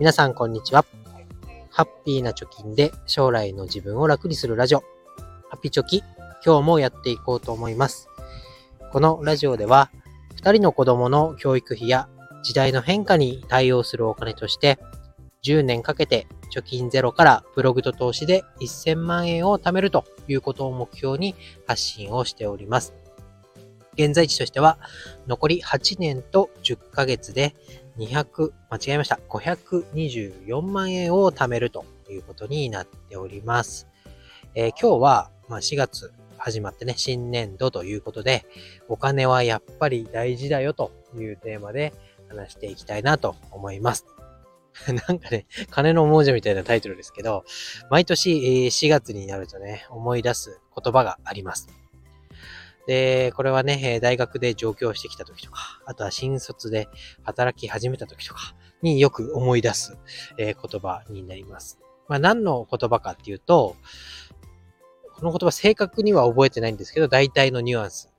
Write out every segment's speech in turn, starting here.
皆さんこんにちは。ハッピーな貯金で将来の自分を楽にするラジオ、ハッピーチョキ、今日もやっていこうと思います。このラジオでは、2人の子供の教育費や時代の変化に対応するお金として、10年かけて貯金ゼロからブログと投資で1000万円を貯めるということを目標に発信をしております。現在地としては、残り8年と10ヶ月で200、間違えました。524万円を貯めるということになっております。えー、今日は、まあ、4月始まってね、新年度ということで、お金はやっぱり大事だよというテーマで話していきたいなと思います。なんかね、金の亡者みたいなタイトルですけど、毎年4月になるとね、思い出す言葉があります。で、これはね、大学で上京してきた時とか、あとは新卒で働き始めた時とかによく思い出す、え言葉になります。まあ何の言葉かっていうと、この言葉正確には覚えてないんですけど、大体のニュアンス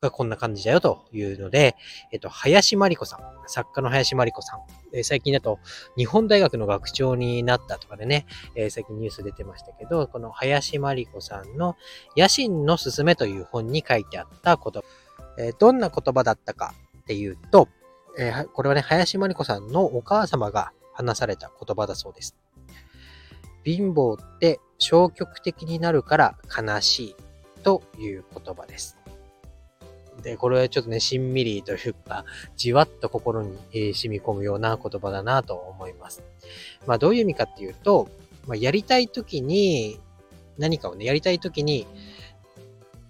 がこんな感じだよというので、えっと、林真理子さん、作家の林真理子さん、えー、最近だと日本大学の学長になったとかでね、えー、最近ニュース出てましたけど、この林真理子さんの野心のすすめという本に書いてあった言葉、えー、どんな言葉だったかっていうと、えー、これはね、林真理子さんのお母様が話された言葉だそうです。貧乏って消極的になるから悲しいという言葉です。で、これはちょっとね、しんみりというか、じわっと心に、え、染み込むような言葉だなと思います。まあ、どういう意味かっていうと、まあ、やりたいときに、何かをね、やりたいときに、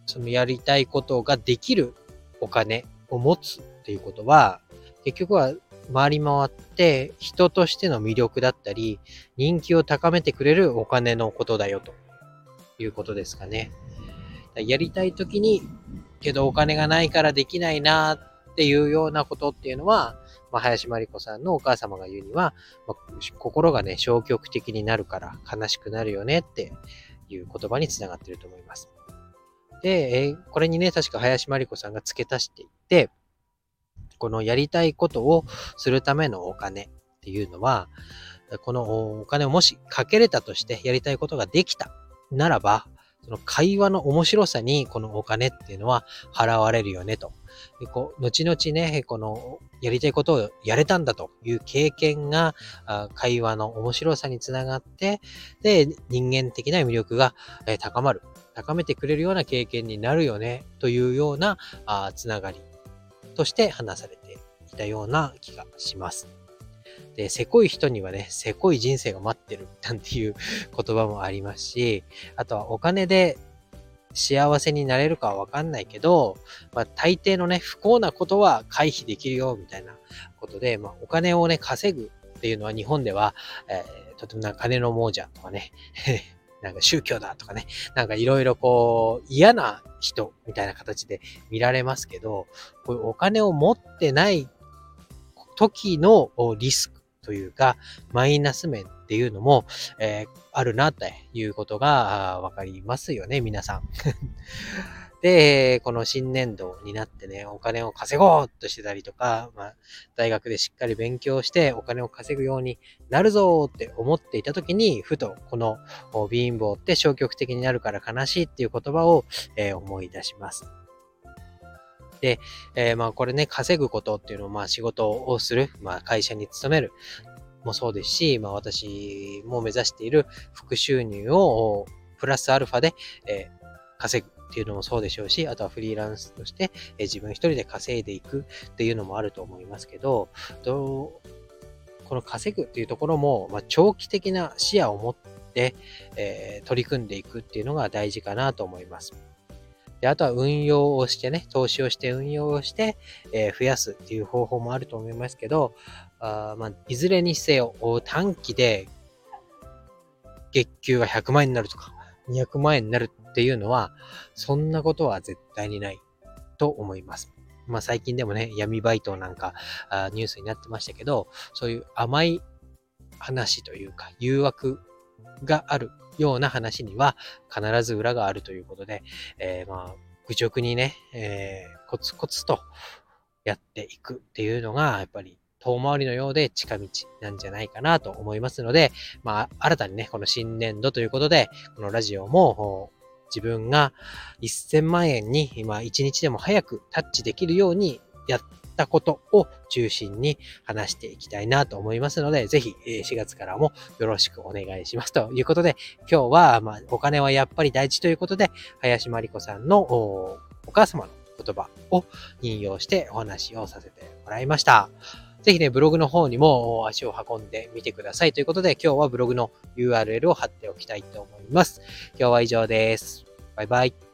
そのやりたいことができるお金を持つっていうことは、結局は回り回って人としての魅力だったり、人気を高めてくれるお金のことだよということですかね。やりたいときにけどお金がないからできないなっていうようなことっていうのは、まあ、林真理子さんのお母様が言うには、まあ、心がね、消極的になるから悲しくなるよねっていう言葉につながってると思います。で、えこれにね、確か林真理子さんが付け足していって、このやりたいことをするためのお金っていうのは、このお金をもしかけれたとしてやりたいことができたならば、その会話の面白さにこのお金っていうのは払われるよねと。でこう後々ね、このやりたいことをやれたんだという経験が会話の面白さにつながって、で、人間的な魅力が高まる。高めてくれるような経験になるよねというようなあつながりとして話されていたような気がします。で、せこい人にはね、せこい人生が待ってるなんていう 言葉もありますし、あとはお金で幸せになれるかはわかんないけど、まあ大抵のね、不幸なことは回避できるよ、みたいなことで、まあお金をね、稼ぐっていうのは日本では、えー、とてもな金の亡者とかね、なんか宗教だとかね、なんかいろいろこう嫌な人みたいな形で見られますけど、こういうお金を持ってない時のリスというか、マイナス面っていうのも、えー、あるなっていうことがわかりますよね、皆さん。で、この新年度になってね、お金を稼ごうとしてたりとか、まあ、大学でしっかり勉強してお金を稼ぐようになるぞって思っていた時に、ふとこの貧乏って消極的になるから悲しいっていう言葉を、えー、思い出します。で、えー、まあこれね、稼ぐことっていうのをまあ仕事をする、まあ会社に勤めるもそうですし、まあ私も目指している副収入をプラスアルファで、えー、稼ぐっていうのもそうでしょうし、あとはフリーランスとして、えー、自分一人で稼いでいくっていうのもあると思いますけど、どこの稼ぐっていうところも、まあ、長期的な視野を持って、えー、取り組んでいくっていうのが大事かなと思います。で、あとは運用をしてね、投資をして運用をして、えー、増やすっていう方法もあると思いますけど、あまあ、いずれにせよ、短期で月給が100万円になるとか、200万円になるっていうのは、そんなことは絶対にないと思います。まあ最近でもね、闇バイトなんかあニュースになってましたけど、そういう甘い話というか、誘惑があるような話には必ず裏があるということで、えー、まあ、愚直にね、えー、コツコツとやっていくっていうのが、やっぱり遠回りのようで近道なんじゃないかなと思いますので、まあ、新たにね、この新年度ということで、このラジオも、自分が1000万円に今一日でも早くタッチできるようにやったことを中心に話していきたいなと思いますので、ぜひ4月からもよろしくお願いしますということで、今日は、ま、お金はやっぱり大事ということで、林真理子さんのお母様の言葉を引用してお話をさせてもらいました。ぜひね、ブログの方にも足を運んでみてくださいということで、今日はブログの URL を貼っておきたいと思います。今日は以上です。バイバイ。